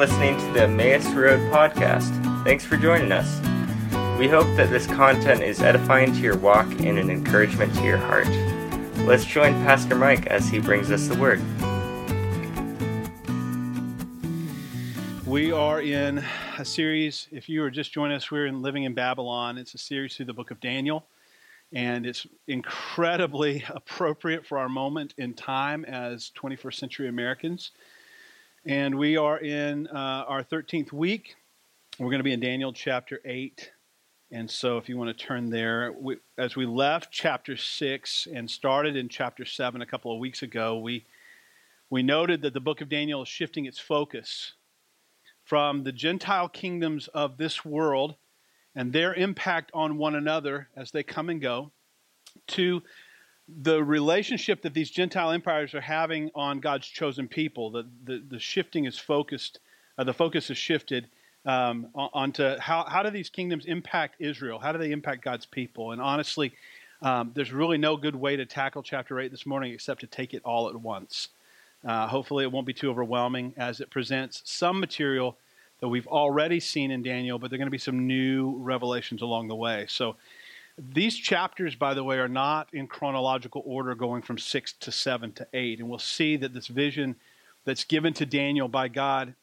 Listening to the Emmaus Road podcast. Thanks for joining us. We hope that this content is edifying to your walk and an encouragement to your heart. Let's join Pastor Mike as he brings us the word. We are in a series. If you are just joining us, we're in Living in Babylon. It's a series through the book of Daniel, and it's incredibly appropriate for our moment in time as 21st century Americans. And we are in uh, our 13th week. We're going to be in Daniel chapter 8. And so, if you want to turn there, we, as we left chapter 6 and started in chapter 7 a couple of weeks ago, we, we noted that the book of Daniel is shifting its focus from the Gentile kingdoms of this world and their impact on one another as they come and go to the relationship that these Gentile empires are having on God's chosen people. The, the, the shifting is focused, uh, the focus is shifted um, onto how, how do these kingdoms impact Israel? How do they impact God's people? And honestly, um, there's really no good way to tackle chapter 8 this morning except to take it all at once. Uh, hopefully, it won't be too overwhelming as it presents some material that we've already seen in Daniel, but there are going to be some new revelations along the way. So, these chapters, by the way, are not in chronological order going from 6 to 7 to 8. And we'll see that this vision that's given to Daniel by God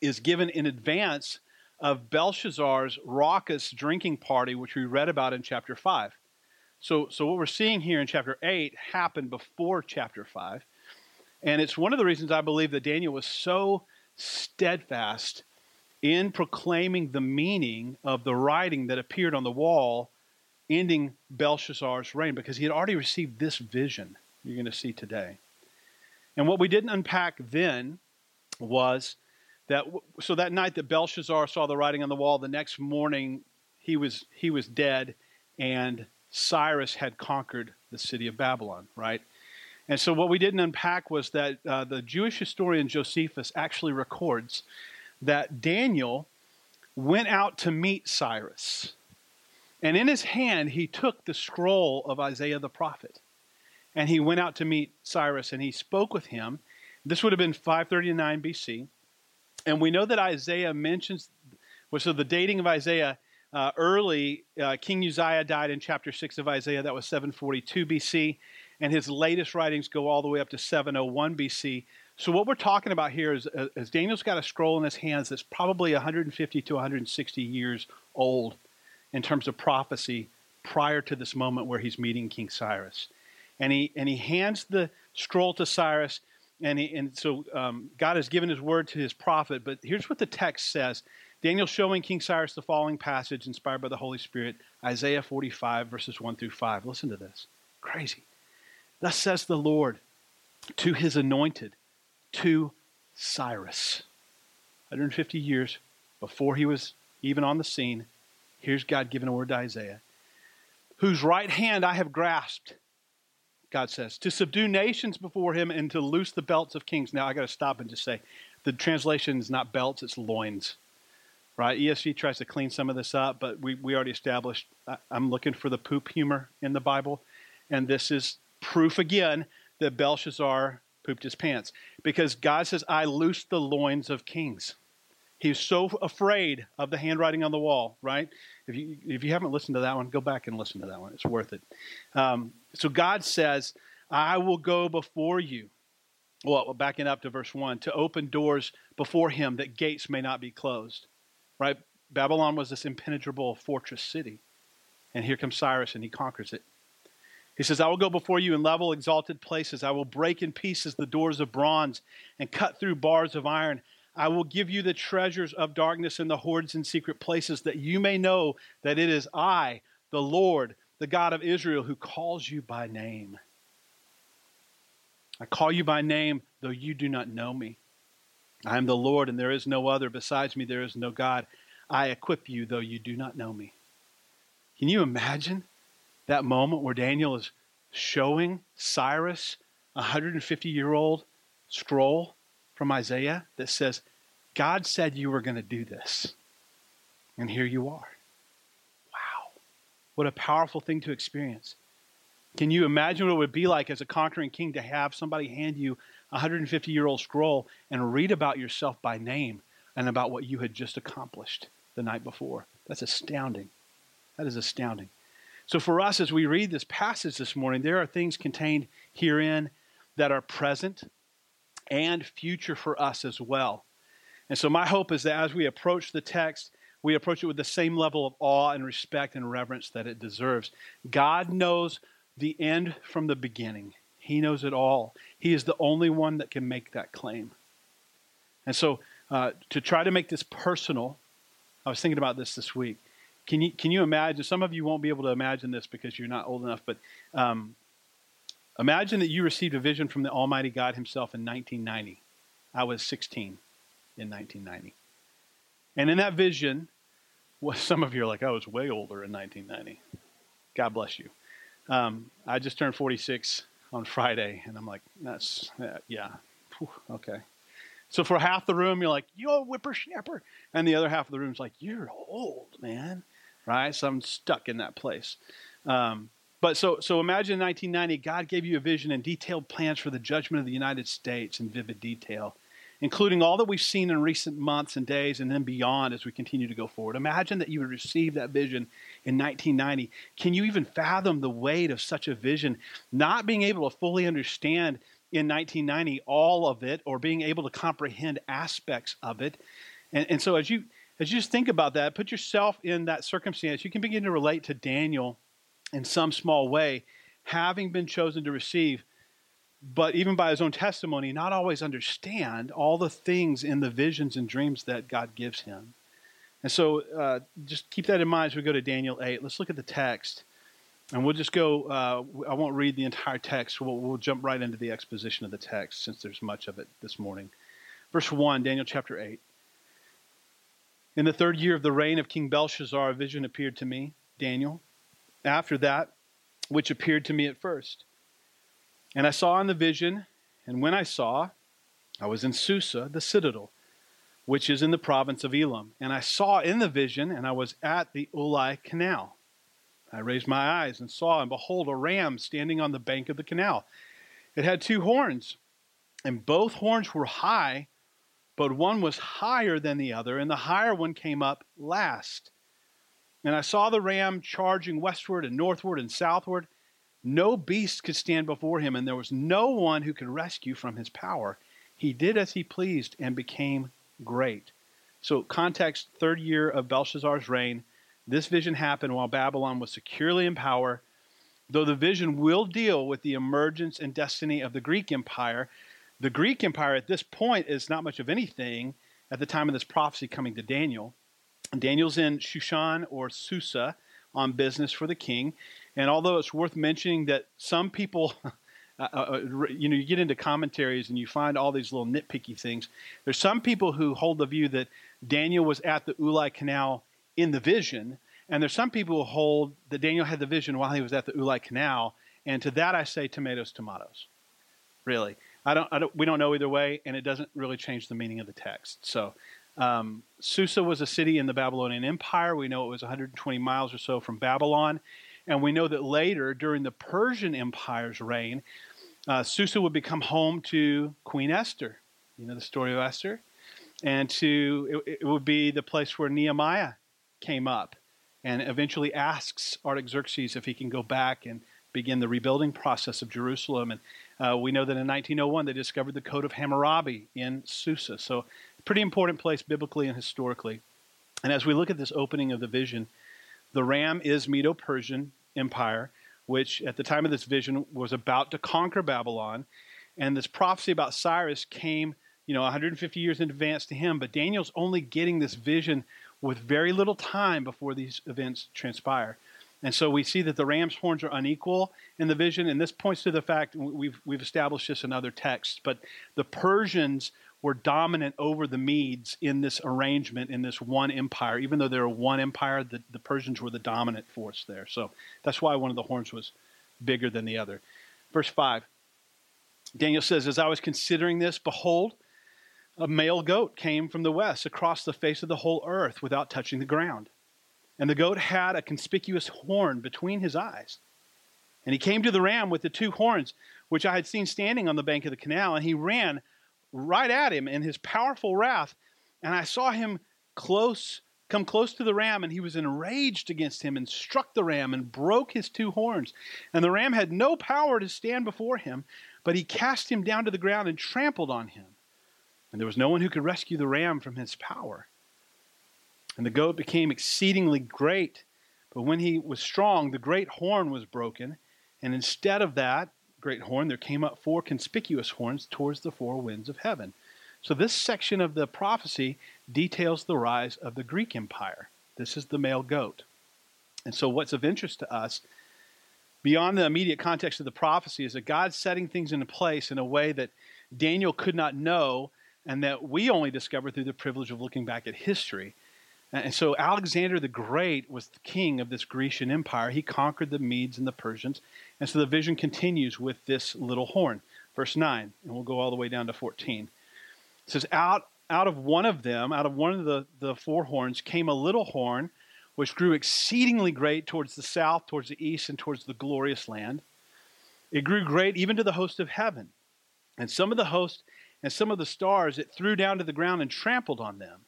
is given in advance of Belshazzar's raucous drinking party, which we read about in chapter 5. So, so what we're seeing here in chapter 8 happened before chapter 5. And it's one of the reasons I believe that Daniel was so steadfast in proclaiming the meaning of the writing that appeared on the wall ending Belshazzar's reign because he had already received this vision you're going to see today. And what we didn't unpack then was that so that night that Belshazzar saw the writing on the wall, the next morning he was he was dead and Cyrus had conquered the city of Babylon, right? And so what we didn't unpack was that uh, the Jewish historian Josephus actually records that Daniel went out to meet Cyrus and in his hand, he took the scroll of Isaiah the prophet. And he went out to meet Cyrus and he spoke with him. This would have been 539 BC. And we know that Isaiah mentions, so the dating of Isaiah, uh, early, uh, King Uzziah died in chapter 6 of Isaiah. That was 742 BC. And his latest writings go all the way up to 701 BC. So what we're talking about here is, uh, is Daniel's got a scroll in his hands that's probably 150 to 160 years old in terms of prophecy prior to this moment where he's meeting King Cyrus. And he, and he hands the scroll to Cyrus, and, he, and so um, God has given his word to his prophet. But here's what the text says Daniel showing King Cyrus the following passage inspired by the Holy Spirit Isaiah 45, verses 1 through 5. Listen to this. Crazy. Thus says the Lord to his anointed, to Cyrus. 150 years before he was even on the scene, Here's God giving a word to Isaiah. Whose right hand I have grasped, God says, to subdue nations before him and to loose the belts of kings. Now I got to stop and just say the translation is not belts, it's loins. Right? ESV tries to clean some of this up, but we, we already established I, I'm looking for the poop humor in the Bible. And this is proof again that Belshazzar pooped his pants. Because God says, I loose the loins of kings. He's so afraid of the handwriting on the wall, right? If you, if you haven't listened to that one, go back and listen to that one. It's worth it. Um, so God says, I will go before you. Well, backing up to verse 1 to open doors before him that gates may not be closed, right? Babylon was this impenetrable fortress city. And here comes Cyrus and he conquers it. He says, I will go before you in level, exalted places. I will break in pieces the doors of bronze and cut through bars of iron. I will give you the treasures of darkness and the hoards in secret places, that you may know that it is I, the Lord, the God of Israel, who calls you by name. I call you by name, though you do not know me. I am the Lord, and there is no other. Besides me, there is no God. I equip you, though you do not know me. Can you imagine that moment where Daniel is showing Cyrus a 150 year old scroll from Isaiah that says, God said you were going to do this. And here you are. Wow. What a powerful thing to experience. Can you imagine what it would be like as a conquering king to have somebody hand you a 150 year old scroll and read about yourself by name and about what you had just accomplished the night before. That's astounding. That is astounding. So, for us, as we read this passage this morning, there are things contained herein that are present and future for us as well. And so, my hope is that as we approach the text, we approach it with the same level of awe and respect and reverence that it deserves. God knows the end from the beginning, He knows it all. He is the only one that can make that claim. And so, uh, to try to make this personal, I was thinking about this this week. Can you, can you imagine? Some of you won't be able to imagine this because you're not old enough, but um, imagine that you received a vision from the Almighty God Himself in 1990. I was 16 in 1990. And in that vision, well, some of you are like, I was way older in 1990. God bless you. Um, I just turned 46 on Friday, and I'm like, that's, uh, yeah, Whew, okay. So for half the room, you're like, you're a whippersnapper. And the other half of the room is like, you're old, man. Right? So I'm stuck in that place. Um, but so, so imagine in 1990, God gave you a vision and detailed plans for the judgment of the United States in vivid detail including all that we've seen in recent months and days and then beyond as we continue to go forward. Imagine that you would receive that vision in 1990. Can you even fathom the weight of such a vision? Not being able to fully understand in 1990 all of it or being able to comprehend aspects of it. And, and so as you as you just think about that, put yourself in that circumstance, you can begin to relate to Daniel in some small way, having been chosen to receive but even by his own testimony, not always understand all the things in the visions and dreams that God gives him. And so uh, just keep that in mind as we go to Daniel 8. Let's look at the text. And we'll just go, uh, I won't read the entire text. We'll, we'll jump right into the exposition of the text since there's much of it this morning. Verse 1, Daniel chapter 8. In the third year of the reign of King Belshazzar, a vision appeared to me, Daniel. After that, which appeared to me at first. And I saw in the vision, and when I saw, I was in Susa, the citadel, which is in the province of Elam. And I saw in the vision, and I was at the Ulai canal. I raised my eyes and saw, and behold, a ram standing on the bank of the canal. It had two horns, and both horns were high, but one was higher than the other, and the higher one came up last. And I saw the ram charging westward and northward and southward. No beast could stand before him, and there was no one who could rescue from his power. He did as he pleased and became great. So, context third year of Belshazzar's reign. This vision happened while Babylon was securely in power. Though the vision will deal with the emergence and destiny of the Greek Empire, the Greek Empire at this point is not much of anything at the time of this prophecy coming to Daniel. Daniel's in Shushan or Susa on business for the king. And although it's worth mentioning that some people, uh, uh, uh you know, you get into commentaries and you find all these little nitpicky things. There's some people who hold the view that Daniel was at the Ulai Canal in the vision, and there's some people who hold that Daniel had the vision while he was at the Ulai Canal. And to that I say tomatoes, tomatoes. Really, I don't, I don't we don't know either way, and it doesn't really change the meaning of the text. So. Um, Susa was a city in the Babylonian Empire. We know it was 120 miles or so from Babylon. And we know that later, during the Persian Empire's reign, uh, Susa would become home to Queen Esther. You know the story of Esther? And to it, it would be the place where Nehemiah came up and eventually asks Artaxerxes if he can go back and begin the rebuilding process of Jerusalem. And uh, we know that in 1901 they discovered the Code of Hammurabi in Susa. So, pretty important place biblically and historically. And as we look at this opening of the vision, the ram is Medo Persian Empire, which at the time of this vision was about to conquer Babylon. And this prophecy about Cyrus came, you know, 150 years in advance to him. But Daniel's only getting this vision with very little time before these events transpire. And so we see that the ram's horns are unequal in the vision, and this points to the fact we've we've established this in other texts, but the Persians were dominant over the Medes in this arrangement, in this one empire. Even though they were one empire, the, the Persians were the dominant force there. So that's why one of the horns was bigger than the other. Verse 5 Daniel says, As I was considering this, behold, a male goat came from the west across the face of the whole earth without touching the ground. And the goat had a conspicuous horn between his eyes. And he came to the ram with the two horns, which I had seen standing on the bank of the canal, and he ran right at him in his powerful wrath. And I saw him close, come close to the ram, and he was enraged against him and struck the ram and broke his two horns. And the ram had no power to stand before him, but he cast him down to the ground and trampled on him. And there was no one who could rescue the ram from his power. And the goat became exceedingly great. But when he was strong, the great horn was broken. And instead of that great horn, there came up four conspicuous horns towards the four winds of heaven. So this section of the prophecy details the rise of the Greek Empire. This is the male goat. And so, what's of interest to us, beyond the immediate context of the prophecy, is that God's setting things into place in a way that Daniel could not know and that we only discover through the privilege of looking back at history. And so Alexander the Great was the king of this Grecian empire. He conquered the Medes and the Persians. And so the vision continues with this little horn. Verse 9, and we'll go all the way down to 14. It says, Out, out of one of them, out of one of the, the four horns, came a little horn, which grew exceedingly great towards the south, towards the east, and towards the glorious land. It grew great even to the host of heaven. And some of the host and some of the stars it threw down to the ground and trampled on them.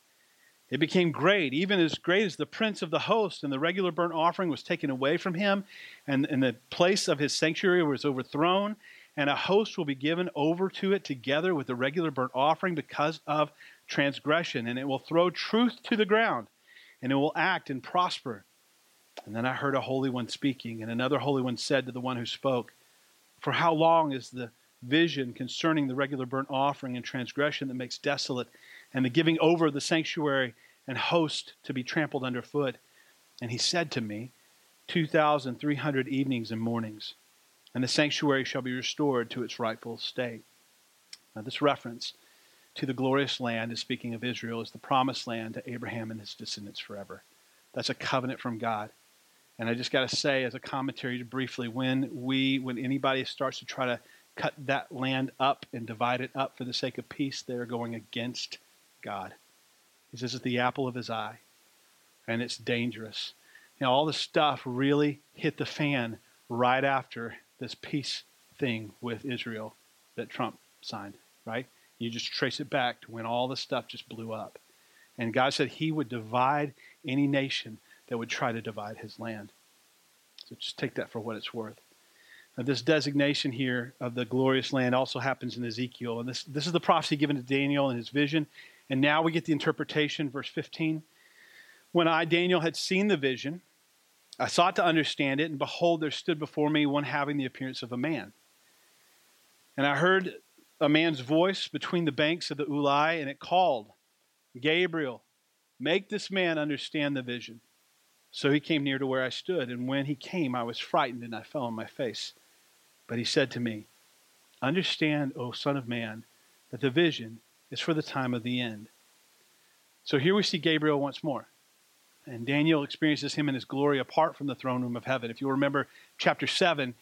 It became great, even as great as the prince of the host, and the regular burnt offering was taken away from him, and, and the place of his sanctuary was overthrown, and a host will be given over to it together with the regular burnt offering because of transgression, and it will throw truth to the ground, and it will act and prosper. And then I heard a holy one speaking, and another holy one said to the one who spoke, For how long is the vision concerning the regular burnt offering and transgression that makes desolate, and the giving over of the sanctuary and host to be trampled underfoot. And he said to me, 2,300 evenings and mornings, and the sanctuary shall be restored to its rightful state. Now, this reference to the glorious land is speaking of Israel as the promised land to Abraham and his descendants forever. That's a covenant from God. And I just got to say, as a commentary, briefly, when we, when anybody starts to try to cut that land up and divide it up for the sake of peace, they're going against God. He says it's the apple of his eye, and it's dangerous. Now, all the stuff really hit the fan right after this peace thing with Israel that Trump signed, right? You just trace it back to when all the stuff just blew up. And God said he would divide any nation that would try to divide his land. So just take that for what it's worth. Now, this designation here of the glorious land also happens in Ezekiel. And this, this is the prophecy given to Daniel in his vision. And now we get the interpretation, verse 15. When I, Daniel, had seen the vision, I sought to understand it, and behold, there stood before me one having the appearance of a man. And I heard a man's voice between the banks of the Ulai, and it called, Gabriel, make this man understand the vision. So he came near to where I stood, and when he came, I was frightened, and I fell on my face. But he said to me, Understand, O Son of Man, that the vision is for the time of the end. So here we see Gabriel once more. And Daniel experiences him in his glory apart from the throne room of heaven. If you remember chapter 7,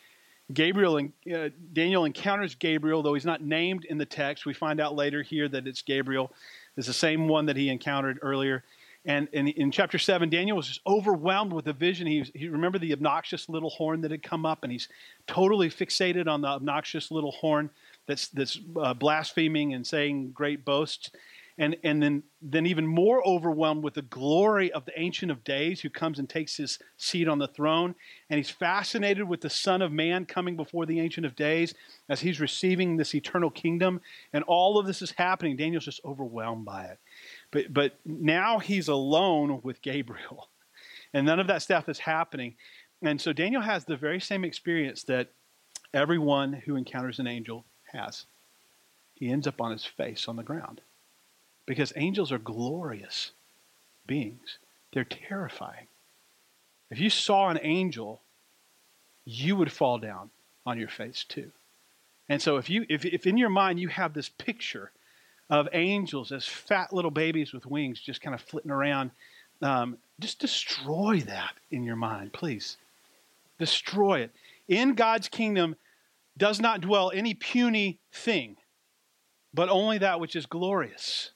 Gabriel uh, Daniel encounters Gabriel, though he's not named in the text. We find out later here that it's Gabriel. It's the same one that he encountered earlier. And, and in chapter 7, Daniel was just overwhelmed with a vision. He, he remembered the obnoxious little horn that had come up, and he's totally fixated on the obnoxious little horn that's, that's uh, blaspheming and saying great boasts. And, and then, then even more overwhelmed with the glory of the Ancient of Days who comes and takes his seat on the throne. And he's fascinated with the Son of Man coming before the Ancient of Days as he's receiving this eternal kingdom. And all of this is happening. Daniel's just overwhelmed by it. But, but now he's alone with Gabriel, and none of that stuff is happening. And so Daniel has the very same experience that everyone who encounters an angel has. He ends up on his face on the ground. Because angels are glorious beings, they're terrifying. If you saw an angel, you would fall down on your face too. And so if you if, if in your mind you have this picture of angels as fat little babies with wings just kind of flitting around. Um, just destroy that in your mind, please. Destroy it. In God's kingdom does not dwell any puny thing, but only that which is glorious.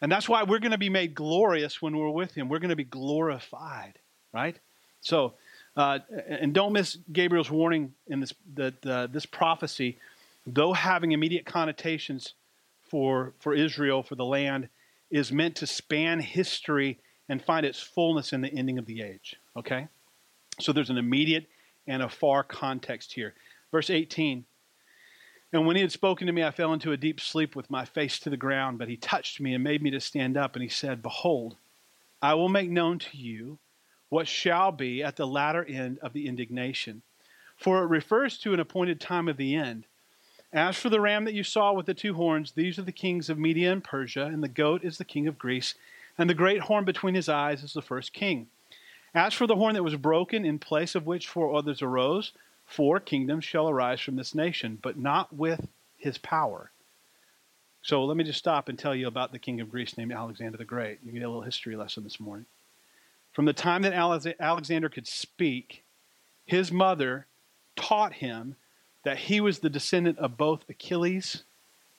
And that's why we're going to be made glorious when we're with Him. We're going to be glorified, right? So, Uh, and don't miss Gabriel's warning in this that uh, this prophecy, though having immediate connotations for for Israel for the land, is meant to span history and find its fullness in the ending of the age. Okay, so there's an immediate and a far context here. Verse 18. And when he had spoken to me, I fell into a deep sleep with my face to the ground. But he touched me and made me to stand up. And he said, Behold, I will make known to you what shall be at the latter end of the indignation. For it refers to an appointed time of the end. As for the ram that you saw with the two horns, these are the kings of Media and Persia, and the goat is the king of Greece, and the great horn between his eyes is the first king. As for the horn that was broken, in place of which four others arose, four kingdoms shall arise from this nation, but not with his power. So let me just stop and tell you about the king of Greece named Alexander the Great. You get a little history lesson this morning. From the time that Alexander could speak, his mother taught him that he was the descendant of both Achilles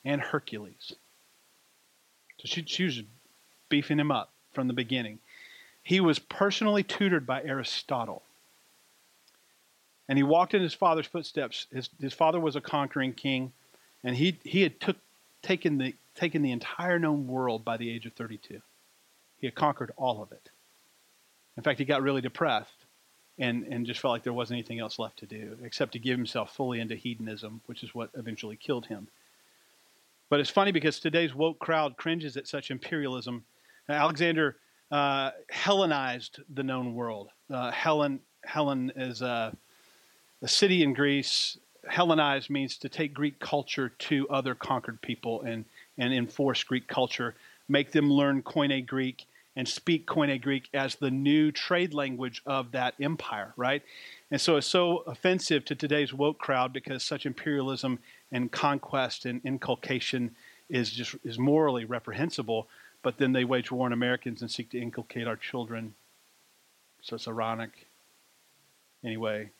and Hercules. So she, she was beefing him up from the beginning. He was personally tutored by Aristotle. And he walked in his father's footsteps. His, his father was a conquering king, and he, he had took, taken, the, taken the entire known world by the age of 32. He had conquered all of it. In fact, he got really depressed and, and just felt like there wasn't anything else left to do except to give himself fully into hedonism, which is what eventually killed him. But it's funny because today's woke crowd cringes at such imperialism. Alexander uh, Hellenized the known world. Uh, Helen, Helen is a, a city in Greece. Hellenized means to take Greek culture to other conquered people and, and enforce Greek culture, make them learn Koine Greek and speak Koine Greek as the new trade language of that empire, right? And so it's so offensive to today's woke crowd because such imperialism and conquest and inculcation is just is morally reprehensible. But then they wage war on Americans and seek to inculcate our children. So it's ironic. Anyway,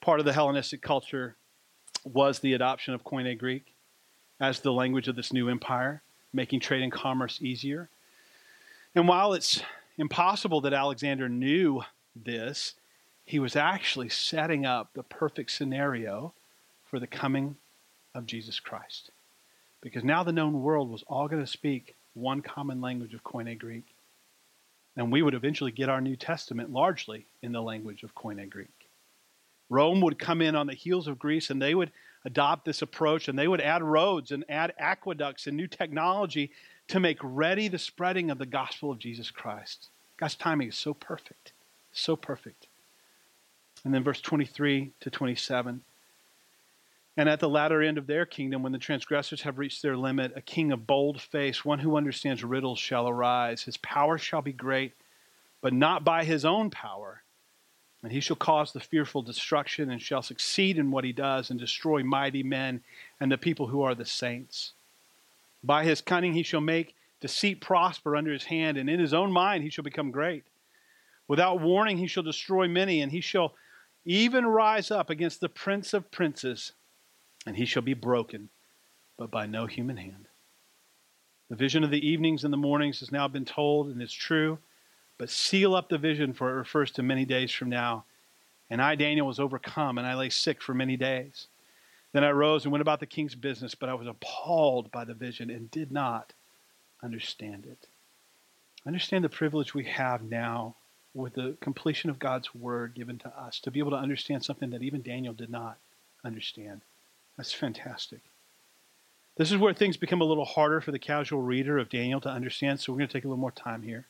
part of the Hellenistic culture was the adoption of Koine Greek as the language of this new empire, making trade and commerce easier. And while it's impossible that Alexander knew this, he was actually setting up the perfect scenario for the coming of Jesus Christ. Because now the known world was all going to speak one common language of Koine Greek. And we would eventually get our New Testament largely in the language of Koine Greek. Rome would come in on the heels of Greece and they would adopt this approach and they would add roads and add aqueducts and new technology to make ready the spreading of the gospel of Jesus Christ. God's timing is so perfect, so perfect. And then verse 23 to 27. And at the latter end of their kingdom, when the transgressors have reached their limit, a king of bold face, one who understands riddles, shall arise. His power shall be great, but not by his own power. And he shall cause the fearful destruction and shall succeed in what he does and destroy mighty men and the people who are the saints. By his cunning he shall make deceit prosper under his hand, and in his own mind he shall become great. Without warning he shall destroy many, and he shall even rise up against the prince of princes, and he shall be broken, but by no human hand. The vision of the evenings and the mornings has now been told, and it's true, but seal up the vision, for it refers to many days from now. And I, Daniel, was overcome, and I lay sick for many days. Then I rose and went about the king's business, but I was appalled by the vision and did not understand it. Understand the privilege we have now with the completion of God's word given to us to be able to understand something that even Daniel did not understand. That's fantastic. This is where things become a little harder for the casual reader of Daniel to understand, so we're going to take a little more time here.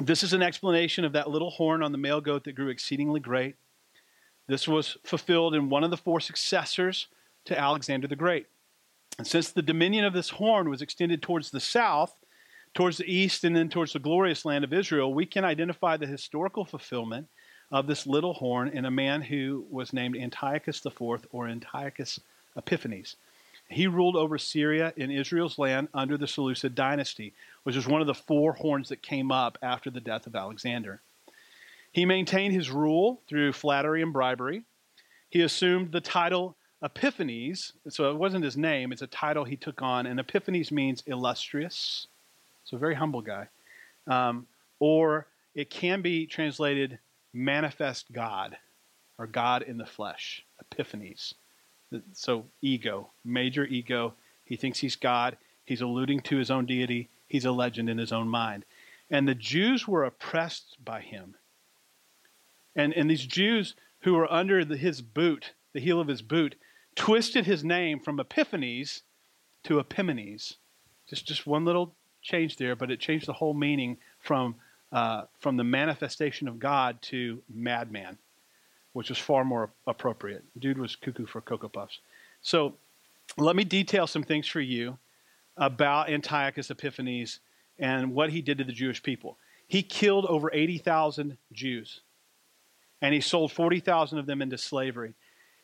This is an explanation of that little horn on the male goat that grew exceedingly great this was fulfilled in one of the four successors to Alexander the Great. And since the dominion of this horn was extended towards the south, towards the east, and then towards the glorious land of Israel, we can identify the historical fulfillment of this little horn in a man who was named Antiochus IV or Antiochus Epiphanes. He ruled over Syria in Israel's land under the Seleucid dynasty, which was one of the four horns that came up after the death of Alexander. He maintained his rule through flattery and bribery. He assumed the title Epiphanes, so it wasn't his name, it's a title he took on, and Epiphanes means illustrious, so very humble guy, um, or it can be translated manifest God or God in the flesh, epiphanies. So, ego, major ego. He thinks he's God. He's alluding to his own deity. He's a legend in his own mind. And the Jews were oppressed by him. And, and these Jews who were under the, his boot, the heel of his boot, twisted his name from Epiphanes to Epimanes. Just, just one little change there, but it changed the whole meaning from, uh, from the manifestation of God to madman, which was far more appropriate. Dude was cuckoo for Cocoa Puffs. So let me detail some things for you about Antiochus Epiphanes and what he did to the Jewish people. He killed over 80,000 Jews, and he sold 40,000 of them into slavery.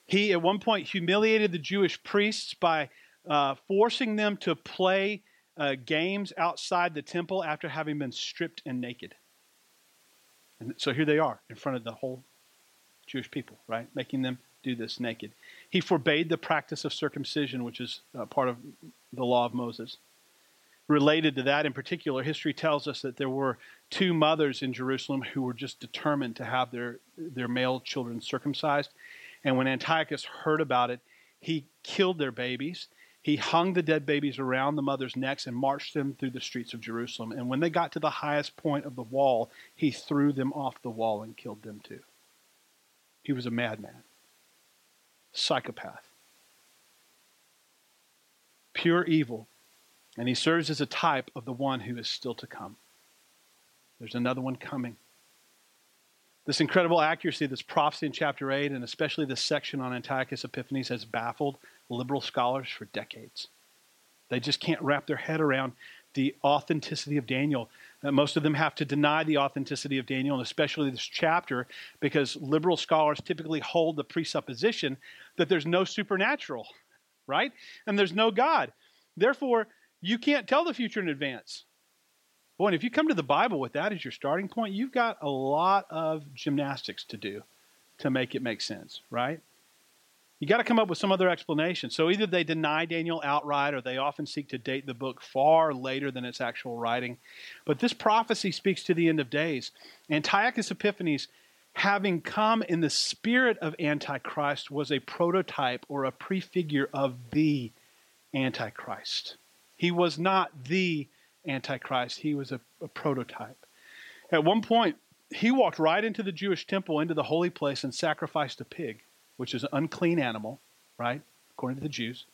He, at one point, humiliated the Jewish priests by uh, forcing them to play uh, games outside the temple after having been stripped and naked. And so here they are in front of the whole Jewish people, right? Making them do this naked. He forbade the practice of circumcision, which is uh, part of the law of Moses. Related to that in particular, history tells us that there were two mothers in Jerusalem who were just determined to have their, their male children circumcised. And when Antiochus heard about it, he killed their babies. He hung the dead babies around the mothers' necks and marched them through the streets of Jerusalem. And when they got to the highest point of the wall, he threw them off the wall and killed them too. He was a madman, psychopath, pure evil. And he serves as a type of the one who is still to come. There's another one coming. This incredible accuracy, this prophecy in chapter 8, and especially this section on Antiochus Epiphanes, has baffled liberal scholars for decades. They just can't wrap their head around the authenticity of Daniel. Most of them have to deny the authenticity of Daniel, and especially this chapter, because liberal scholars typically hold the presupposition that there's no supernatural, right? And there's no God. Therefore, you can't tell the future in advance. Boy, and if you come to the Bible with that as your starting point, you've got a lot of gymnastics to do to make it make sense, right? You got to come up with some other explanation. So either they deny Daniel outright or they often seek to date the book far later than its actual writing. But this prophecy speaks to the end of days. Antiochus Epiphanes, having come in the spirit of Antichrist, was a prototype or a prefigure of the Antichrist. He was not the Antichrist. He was a, a prototype. At one point, he walked right into the Jewish temple, into the holy place, and sacrificed a pig, which is an unclean animal, right? According to the Jews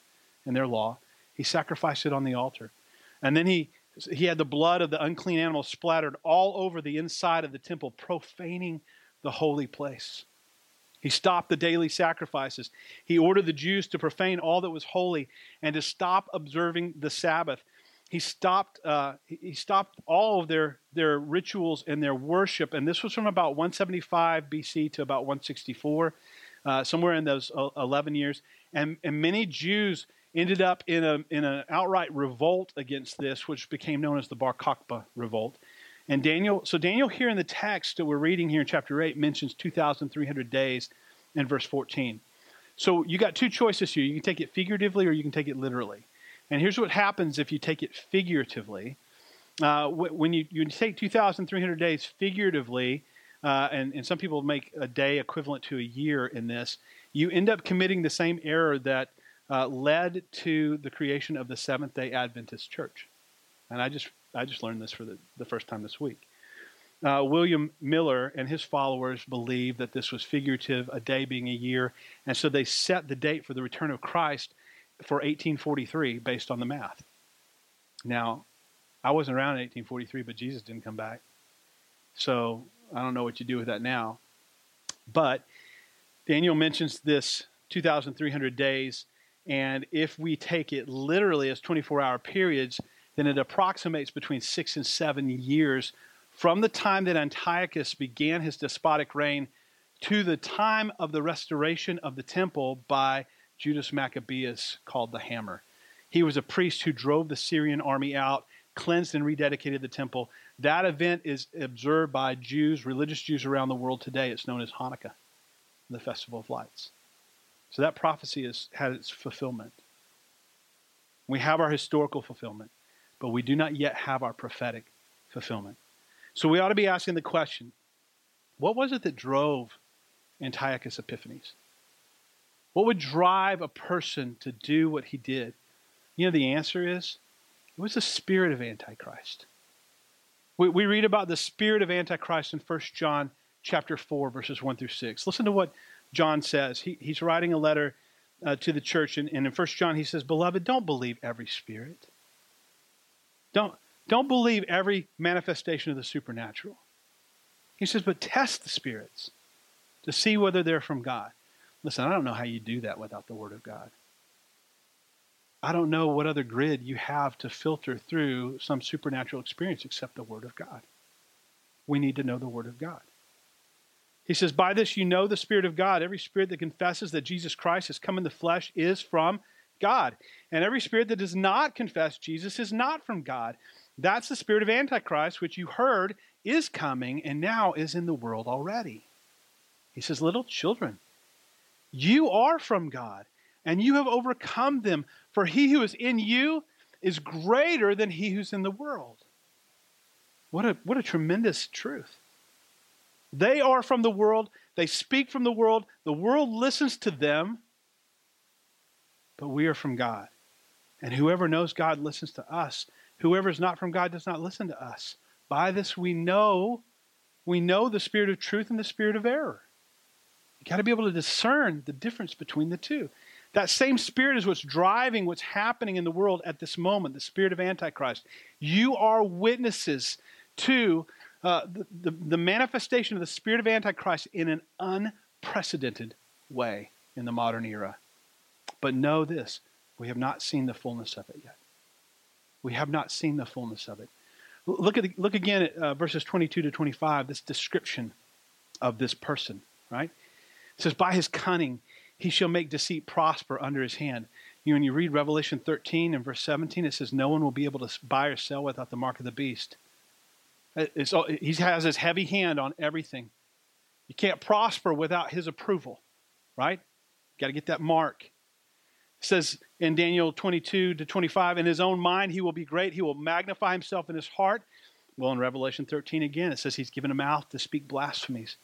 and their law. He sacrificed it on the altar. And then he, he had the blood of the unclean animal splattered all over the inside of the temple, profaning the holy place. He stopped the daily sacrifices. He ordered the Jews to profane all that was holy and to stop observing the Sabbath he stopped uh, he stopped all of their their rituals and their worship and this was from about 175 bc to about 164 uh, somewhere in those 11 years. And, and many jews ended up in a in an outright revolt against this which became known as the bar kokhba revolt. And daniel so daniel here in the text that we're reading here in chapter 8 mentions 2300 days in verse 14 so you got two choices here. You can take it figuratively or you can take it literally. And here's what happens if you take it figuratively. Uh, when you, you take 2,300 days figuratively, uh, and, and some people make a day equivalent to a year in this, you end up committing the same error that uh, led to the creation of the Seventh day Adventist Church. And I just, I just learned this for the, the first time this week. Uh, William Miller and his followers believed that this was figurative, a day being a year, and so they set the date for the return of Christ for 1843 based on the math. Now, I wasn't around in 1843, but Jesus didn't come back. So I don't know what you do with that now. But Daniel mentions this 2,300 days, and if we take it literally as 24 hour periods, then it approximates between six and seven years from the time that Antiochus began his despotic reign to the time of the restoration of the temple by Judas Maccabeus called the Hammer. He was a priest who drove the Syrian army out, cleansed and rededicated the temple. That event is observed by Jews, religious Jews around the world today. It's known as Hanukkah, the Festival of Lights. So that prophecy has had its fulfillment. We have our historical fulfillment, but we do not yet have our prophetic fulfillment. So we ought to be asking the question what was it that drove Antiochus Epiphanes? What would drive a person to do what he did? You know, the answer is it was the spirit of Antichrist. We, we read about the spirit of Antichrist in 1 John chapter 4, verses 1 through 6. Listen to what John says. He, he's writing a letter uh, to the church, and, and in 1 John he says, Beloved, don't believe every spirit. Don't, don't believe every manifestation of the supernatural. He says, but test the spirits to see whether they're from God. Listen, I don't know how you do that without the Word of God. I don't know what other grid you have to filter through some supernatural experience except the Word of God. We need to know the Word of God. He says, By this you know the Spirit of God. Every spirit that confesses that Jesus Christ has come in the flesh is from God. And every spirit that does not confess Jesus is not from God. That's the spirit of Antichrist, which you heard is coming and now is in the world already. He says, Little children, you are from God, and you have overcome them, for he who is in you is greater than he who's in the world. What a, what a tremendous truth. They are from the world, they speak from the world, the world listens to them, but we are from God. And whoever knows God listens to us. Whoever is not from God does not listen to us. By this we know we know the spirit of truth and the spirit of error. You got to be able to discern the difference between the two. That same spirit is what's driving what's happening in the world at this moment, the spirit of Antichrist. You are witnesses to uh, the, the, the manifestation of the spirit of Antichrist in an unprecedented way in the modern era. But know this we have not seen the fullness of it yet. We have not seen the fullness of it. Look at look again at uh, verses 22 to 25. This description of this person, right? It says, "By his cunning, he shall make deceit prosper under his hand." You know, when you read Revelation 13 and verse 17, it says, "No one will be able to buy or sell without the mark of the beast." Uh, it's, he has his heavy hand on everything. You can't prosper without his approval, right? Got to get that mark. It says in Daniel 22 to 25, in his own mind he will be great. He will magnify himself in his heart. Well, in Revelation 13 again, it says he's given a mouth to speak blasphemies,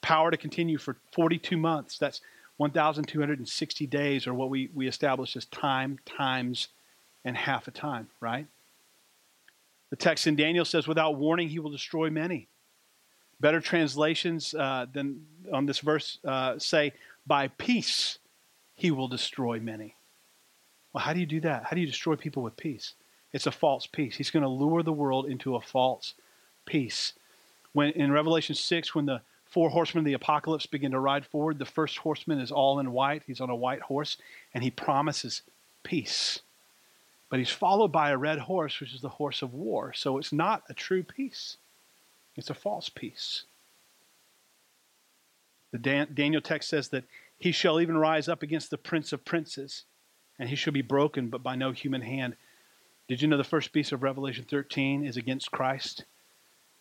power to continue for 42 months. That's 1,260 days, or what we, we establish as time, times, and half a time, right? The text in Daniel says, without warning, he will destroy many. Better translations uh, than on this verse uh, say, by peace he will destroy many. Well, how do you do that? How do you destroy people with peace? It's a false peace. He's going to lure the world into a false peace. When in Revelation 6, when the four horsemen of the apocalypse begin to ride forward, the first horseman is all in white. He's on a white horse, and he promises peace. But he's followed by a red horse, which is the horse of war. So it's not a true peace, it's a false peace. The Daniel text says that he shall even rise up against the prince of princes, and he shall be broken, but by no human hand. Did you know the first piece of Revelation 13 is against Christ?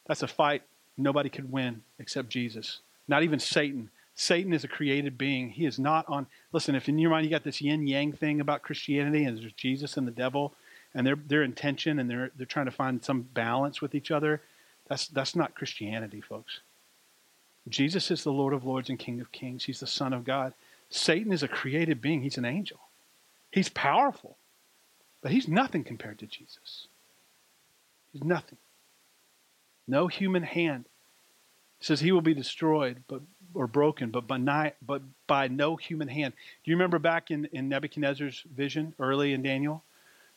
That's a fight nobody could win except Jesus. Not even Satan. Satan is a created being. He is not on. Listen, if in your mind you got this yin yang thing about Christianity and there's Jesus and the devil, and they're they're in tension and they're they're trying to find some balance with each other, that's that's not Christianity, folks. Jesus is the Lord of Lords and King of Kings. He's the Son of God. Satan is a created being, he's an angel. He's powerful, but he's nothing compared to Jesus. He's nothing. No human hand says he will be destroyed but or broken, but by, not, but by no human hand. Do you remember back in, in Nebuchadnezzar's vision early in Daniel?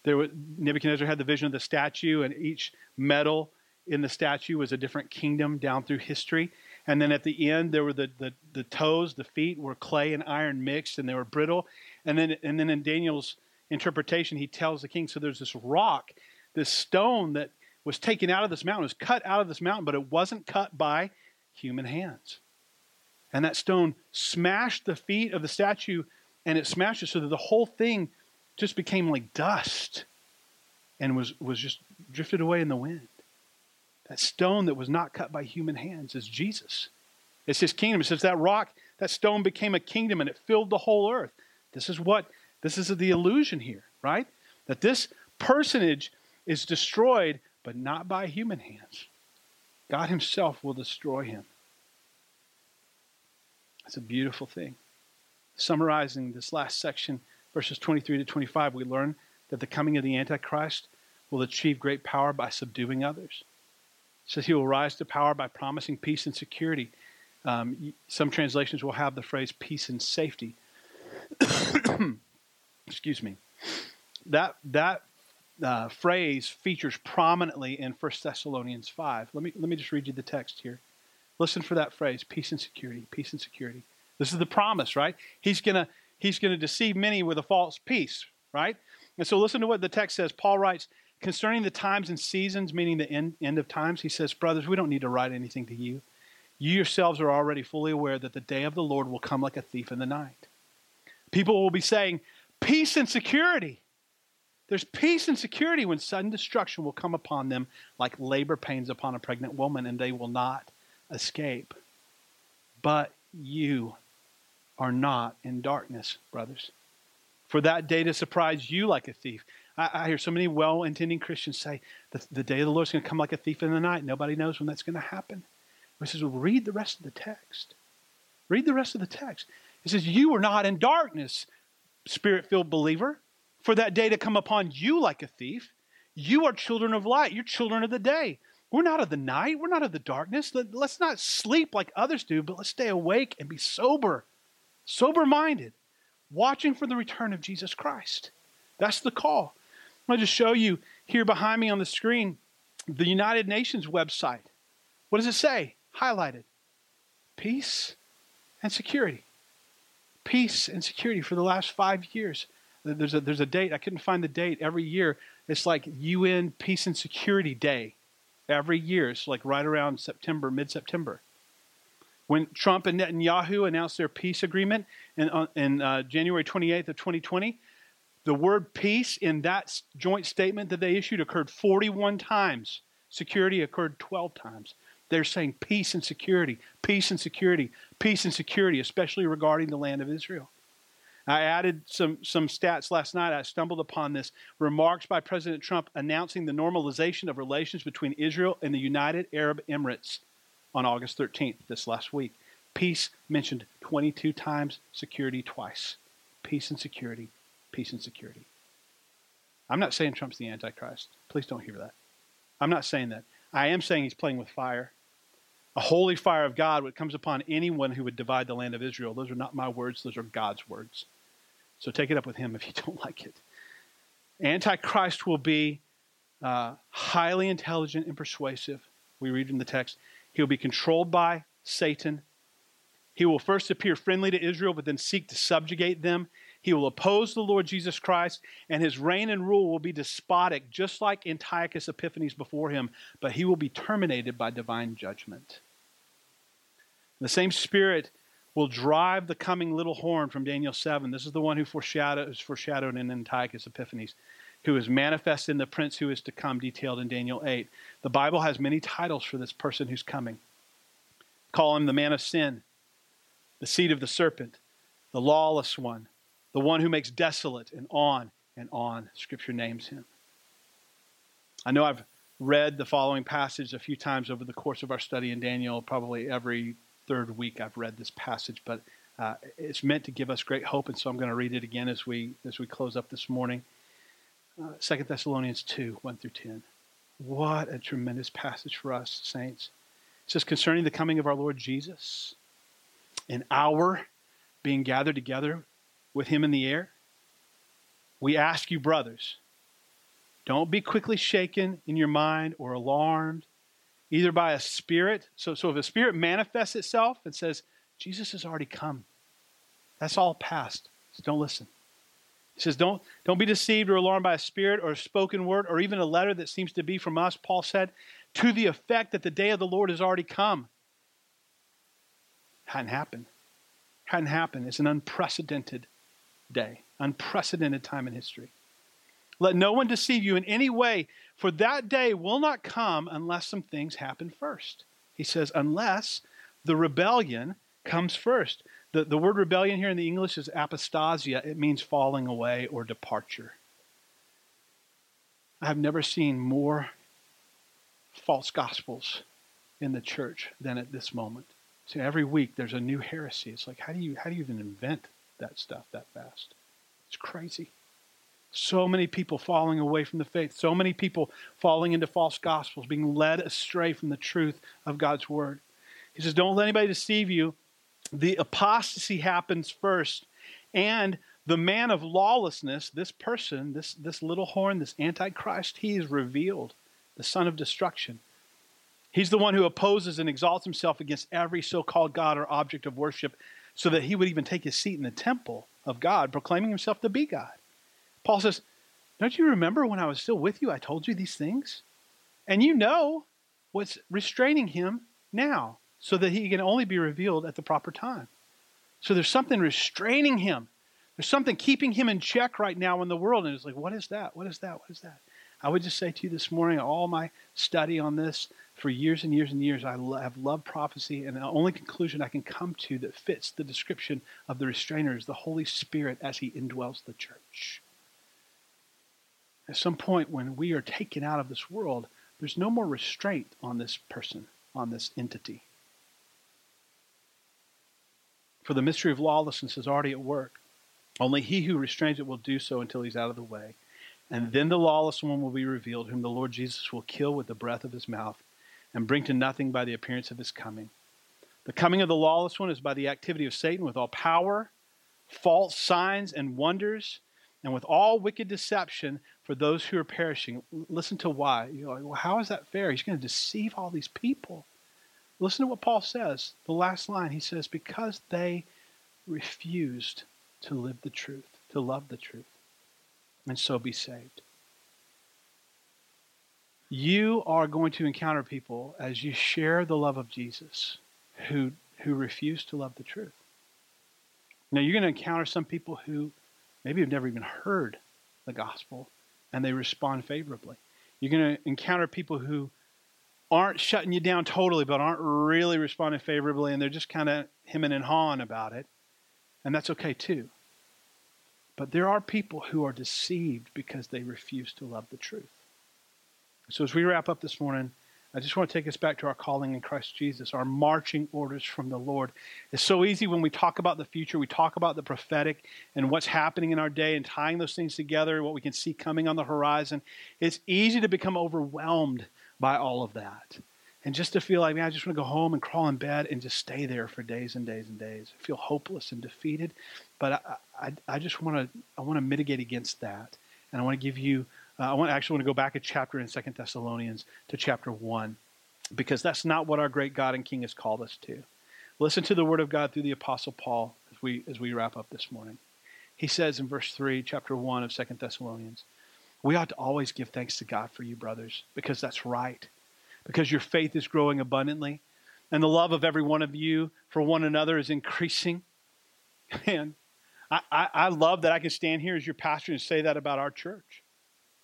There was, Nebuchadnezzar had the vision of the statue, and each metal in the statue was a different kingdom down through history. And then at the end, there were the, the, the toes, the feet were clay and iron mixed, and they were brittle. And then, and then in Daniel's interpretation, he tells the king, so there's this rock, this stone that was taken out of this mountain, was cut out of this mountain, but it wasn't cut by human hands. And that stone smashed the feet of the statue, and it smashed it so that the whole thing just became like dust and was, was just drifted away in the wind. That stone that was not cut by human hands is Jesus. It's his kingdom. It says that rock, that stone became a kingdom and it filled the whole earth. This is what, this is the illusion here, right? That this personage is destroyed, but not by human hands. God Himself will destroy him. It's a beautiful thing. Summarizing this last section, verses 23 to 25, we learn that the coming of the Antichrist will achieve great power by subduing others. It says he will rise to power by promising peace and security. Um, some translations will have the phrase peace and safety. Excuse me. That, that uh, phrase features prominently in 1 Thessalonians 5. Let me, let me just read you the text here. Listen for that phrase peace and security, peace and security. This is the promise, right? He's going to he's going to deceive many with a false peace, right? And so listen to what the text says. Paul writes, concerning the times and seasons, meaning the end, end of times, he says, Brothers, we don't need to write anything to you. You yourselves are already fully aware that the day of the Lord will come like a thief in the night. People will be saying, Peace and security. There's peace and security when sudden destruction will come upon them like labor pains upon a pregnant woman, and they will not escape. But you are not in darkness, brothers. For that day to surprise you like a thief. I, I hear so many well intending Christians say the, the day of the Lord is going to come like a thief in the night. Nobody knows when that's going to happen. He says, well, read the rest of the text. Read the rest of the text. It says, You are not in darkness, spirit filled believer, for that day to come upon you like a thief. You are children of light. You're children of the day. We're not of the night. We're not of the darkness. Let, us not sleep like others do, but let's stay awake and be sober, sober minded, watching for the return of Jesus Christ. That's the call. I'm going to just show you here behind me on the screen the United Nations website. What does it say? Highlighted peace and security. Peace and security for the last five years. There's a, there's a date, I couldn't find the date. Every year, it's like UN Peace and Security Day. Every year, it's like right around September, mid September. When Trump and Netanyahu announced their peace agreement in, uh, in uh, January 28th of 2020, the word peace in that joint statement that they issued occurred 41 times. Security occurred 12 times. They're saying peace and security, peace and security, peace and security, especially regarding the land of Israel. I added some, some stats last night. I stumbled upon this. Remarks by President Trump announcing the normalization of relations between Israel and the United Arab Emirates on August 13th, this last week. Peace mentioned 22 times, security twice. Peace and security, peace and security. I'm not saying Trump's the Antichrist. Please don't hear that. I'm not saying that. I am saying he's playing with fire. A holy fire of God that comes upon anyone who would divide the land of Israel. Those are not my words, those are God's words. So take it up with him if you don't like it. Antichrist will be uh, highly intelligent and persuasive. We read in the text. He'll be controlled by Satan. He will first appear friendly to Israel, but then seek to subjugate them. He will oppose the Lord Jesus Christ, and his reign and rule will be despotic, just like Antiochus Epiphanes before him, but he will be terminated by divine judgment. The same spirit will drive the coming little horn from Daniel 7. This is the one who foreshadows, foreshadowed in Antiochus Epiphanes, who is manifest in the prince who is to come, detailed in Daniel 8. The Bible has many titles for this person who's coming. Call him the man of sin, the seed of the serpent, the lawless one, the one who makes desolate, and on and on. Scripture names him. I know I've read the following passage a few times over the course of our study in Daniel. Probably every third week I've read this passage, but uh, it's meant to give us great hope, and so I'm going to read it again as we as we close up this morning. Uh, Second uh, Thessalonians two one through ten. What a tremendous passage for us, saints. It says concerning the coming of our Lord Jesus, an hour being gathered together with him in the air? We ask you, brothers, don't be quickly shaken in your mind or alarmed, either by a spirit. So, so if a spirit manifests itself and says, Jesus has already come, that's all past. So don't listen. He says, don't, don't be deceived or alarmed by a spirit or a spoken word or even a letter that seems to be from us, Paul said, to the effect that the day of the Lord has already come. Hadn't happened. Hadn't happened. It's an unprecedented day, unprecedented time in history. Let no one deceive you in any way, for that day will not come unless some things happen first. He says, unless the rebellion comes first. The, the word rebellion here in the English is apostasia, it means falling away or departure. I have never seen more false gospels in the church than at this moment. So every week there's a new heresy. It's like how do you how do you even invent that stuff that fast? It's crazy. So many people falling away from the faith, so many people falling into false gospels, being led astray from the truth of God's word. He says, Don't let anybody deceive you. The apostasy happens first, and the man of lawlessness, this person, this, this little horn, this antichrist, he is revealed, the son of destruction. He's the one who opposes and exalts himself against every so called God or object of worship, so that he would even take his seat in the temple of God, proclaiming himself to be God. Paul says, Don't you remember when I was still with you, I told you these things? And you know what's restraining him now, so that he can only be revealed at the proper time. So there's something restraining him. There's something keeping him in check right now in the world. And it's like, what is that? What is that? What is that? I would just say to you this morning, all my study on this for years and years and years, I have loved prophecy, and the only conclusion I can come to that fits the description of the restrainer is the Holy Spirit as he indwells the church. At some point, when we are taken out of this world, there's no more restraint on this person, on this entity. For the mystery of lawlessness is already at work. Only he who restrains it will do so until he's out of the way. And then the lawless one will be revealed, whom the Lord Jesus will kill with the breath of his mouth and bring to nothing by the appearance of his coming. The coming of the lawless one is by the activity of Satan with all power, false signs and wonders, and with all wicked deception for those who are perishing. Listen to why. You're like, well, how is that fair? He's going to deceive all these people. Listen to what Paul says. The last line he says, because they refused to live the truth, to love the truth, and so be saved. You are going to encounter people as you share the love of Jesus who, who refuse to love the truth. Now, you're going to encounter some people who maybe have never even heard the gospel and they respond favorably. You're going to encounter people who aren't shutting you down totally, but aren't really responding favorably, and they're just kind of hemming and hawing about it. And that's okay too. But there are people who are deceived because they refuse to love the truth. So as we wrap up this morning, I just want to take us back to our calling in Christ Jesus, our marching orders from the Lord. It's so easy when we talk about the future, we talk about the prophetic and what's happening in our day and tying those things together, what we can see coming on the horizon. It's easy to become overwhelmed by all of that. And just to feel like, man, I just want to go home and crawl in bed and just stay there for days and days and days. I feel hopeless and defeated. But I, I, I just want to, I want to mitigate against that. And I want to give you uh, I want actually want to go back a chapter in Second Thessalonians to chapter 1 because that's not what our great God and King has called us to. Listen to the word of God through the apostle Paul as we as we wrap up this morning. He says in verse 3, chapter 1 of Second Thessalonians, we ought to always give thanks to God for you brothers because that's right. Because your faith is growing abundantly and the love of every one of you for one another is increasing. And I, I, I love that I can stand here as your pastor and say that about our church.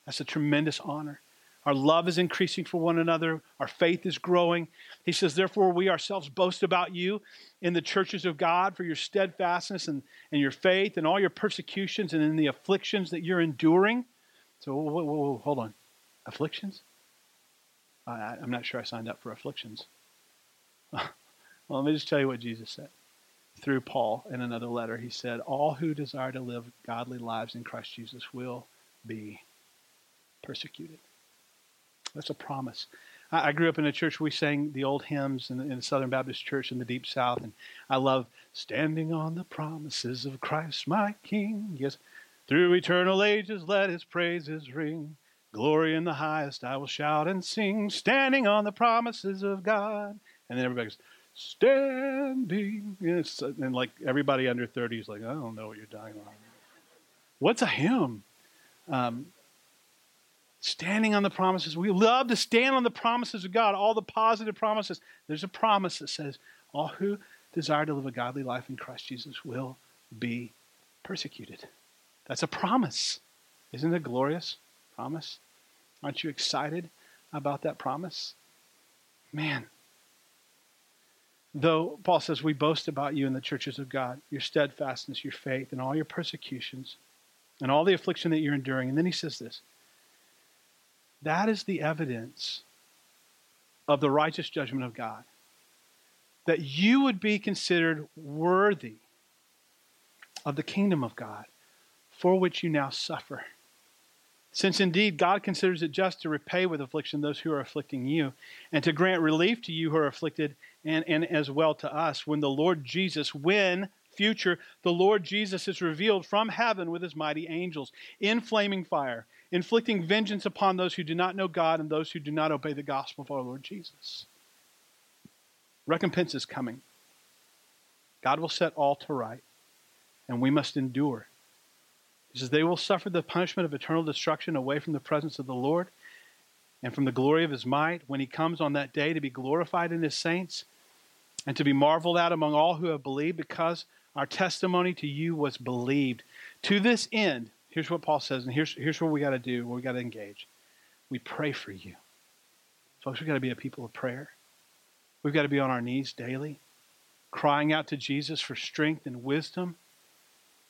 That's a tremendous honor. Our love is increasing for one another. Our faith is growing. He says, Therefore, we ourselves boast about you in the churches of God for your steadfastness and, and your faith and all your persecutions and in the afflictions that you're enduring. So, whoa, whoa, whoa, hold on. Afflictions? I, I'm not sure I signed up for afflictions. well, let me just tell you what Jesus said through Paul in another letter. He said, All who desire to live godly lives in Christ Jesus will be persecuted. That's a promise. I, I grew up in a church. We sang the old hymns in, in the Southern Baptist Church in the Deep South, and I love standing on the promises of Christ my King. Yes, through eternal ages let His praises ring. Glory in the highest I will shout and sing, standing on the promises of God. And then everybody goes, standing. Yes, and like everybody under 30 is like, I don't know what you're talking about. What's a hymn? Um, Standing on the promises. We love to stand on the promises of God, all the positive promises. There's a promise that says, all who desire to live a godly life in Christ Jesus will be persecuted. That's a promise. Isn't it a glorious promise? Aren't you excited about that promise? Man. Though Paul says, we boast about you in the churches of God, your steadfastness, your faith, and all your persecutions, and all the affliction that you're enduring. And then he says this that is the evidence of the righteous judgment of God, that you would be considered worthy of the kingdom of God for which you now suffer. Since indeed God considers it just to repay with affliction those who are afflicting you, and to grant relief to you who are afflicted, and, and as well to us, when the Lord Jesus, when future, the Lord Jesus is revealed from heaven with his mighty angels in flaming fire, inflicting vengeance upon those who do not know God and those who do not obey the gospel of our Lord Jesus. Recompense is coming. God will set all to right, and we must endure. He says, They will suffer the punishment of eternal destruction away from the presence of the Lord and from the glory of his might when he comes on that day to be glorified in his saints and to be marveled at among all who have believed because our testimony to you was believed. To this end, here's what Paul says, and here's, here's what we got to do, we got to engage. We pray for you. Folks, we've got to be a people of prayer. We've got to be on our knees daily, crying out to Jesus for strength and wisdom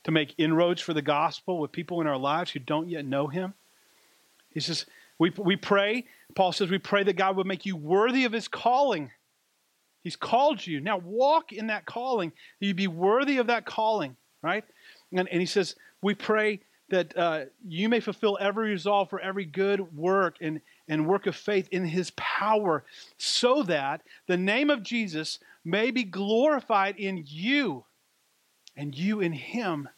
to make inroads for the gospel with people in our lives who don't yet know him. He says, we, we pray, Paul says, we pray that God would make you worthy of his calling. He's called you. Now walk in that calling. You be worthy of that calling, right? And, and he says, we pray that uh, you may fulfill every resolve for every good work and, and work of faith in his power, so that the name of Jesus may be glorified in you and you in him,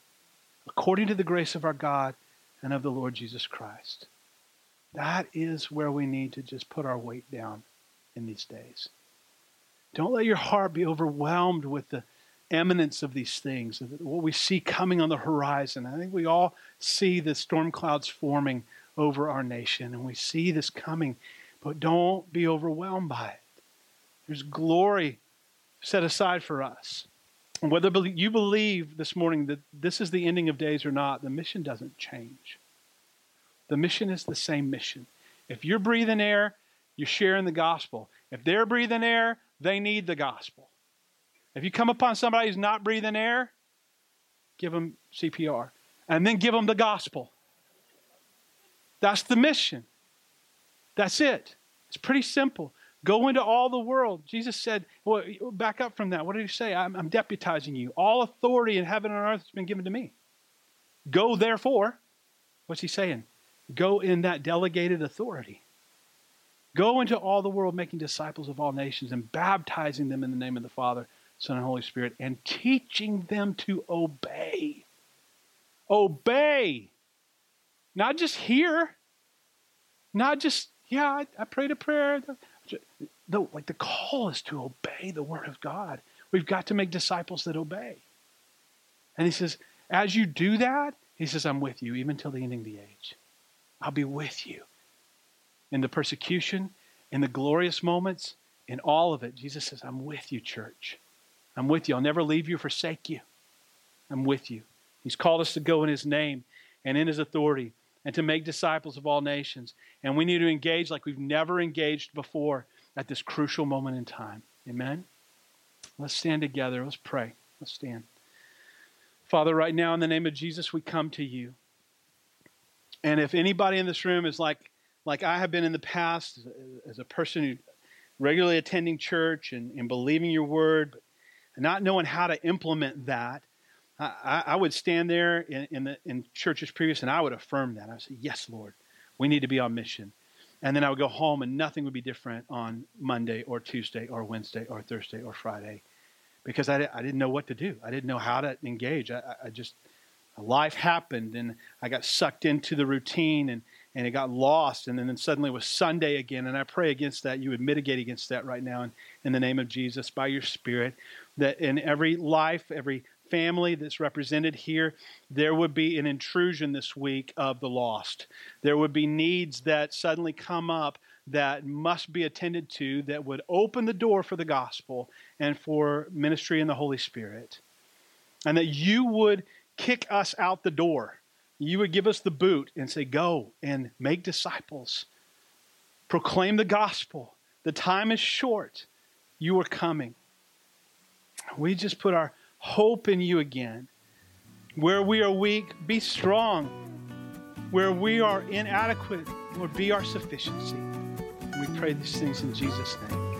according to the grace of our God and of the Lord Jesus Christ. That is where we need to just put our weight down in these days. Don't let your heart be overwhelmed with the eminence of these things, what we see coming on the horizon. I think we all see the storm clouds forming over our nation, and we see this coming, but don't be overwhelmed by it. There's glory set aside for us. And whether you believe this morning that this is the ending of days or not, the mission doesn't change. The mission is the same mission. If you're breathing air, you're sharing the gospel. If they're breathing air, they need the gospel. If you come upon somebody who's not breathing air, give them CPR and then give them the gospel. That's the mission. That's it. It's pretty simple. Go into all the world. Jesus said, well, back up from that. What did he say? I'm, I'm deputizing you. All authority in heaven and earth has been given to me. Go, therefore. What's he saying? Go in that delegated authority. Go into all the world, making disciples of all nations and baptizing them in the name of the Father, Son, and Holy Spirit, and teaching them to obey. Obey. Not just hear, not just, yeah, I, I prayed a prayer. The, like the call is to obey the word of God. We've got to make disciples that obey. And he says, as you do that, he says, I'm with you even till the ending of the age. I'll be with you in the persecution, in the glorious moments, in all of it. Jesus says, I'm with you, church. I'm with you. I'll never leave you, forsake you. I'm with you. He's called us to go in his name and in his authority and to make disciples of all nations. And we need to engage like we've never engaged before at this crucial moment in time. Amen? Let's stand together. Let's pray. Let's stand. Father, right now, in the name of Jesus, we come to you. And if anybody in this room is like, like I have been in the past, as a person who regularly attending church and, and believing your word, but not knowing how to implement that, I, I would stand there in, in, the, in churches previous and I would affirm that. I would say, Yes, Lord, we need to be on mission. And then I would go home and nothing would be different on Monday or Tuesday or Wednesday or Thursday or Friday because I, I didn't know what to do. I didn't know how to engage. I, I just, life happened and I got sucked into the routine and, and it got lost. And then, then suddenly it was Sunday again. And I pray against that. You would mitigate against that right now in, in the name of Jesus by your Spirit. That in every life, every family that's represented here, there would be an intrusion this week of the lost. There would be needs that suddenly come up that must be attended to that would open the door for the gospel and for ministry in the Holy Spirit. And that you would kick us out the door. You would give us the boot and say, Go and make disciples. Proclaim the gospel. The time is short. You are coming. We just put our hope in you again. Where we are weak, be strong. Where we are inadequate, Lord, be our sufficiency. We pray these things in Jesus' name.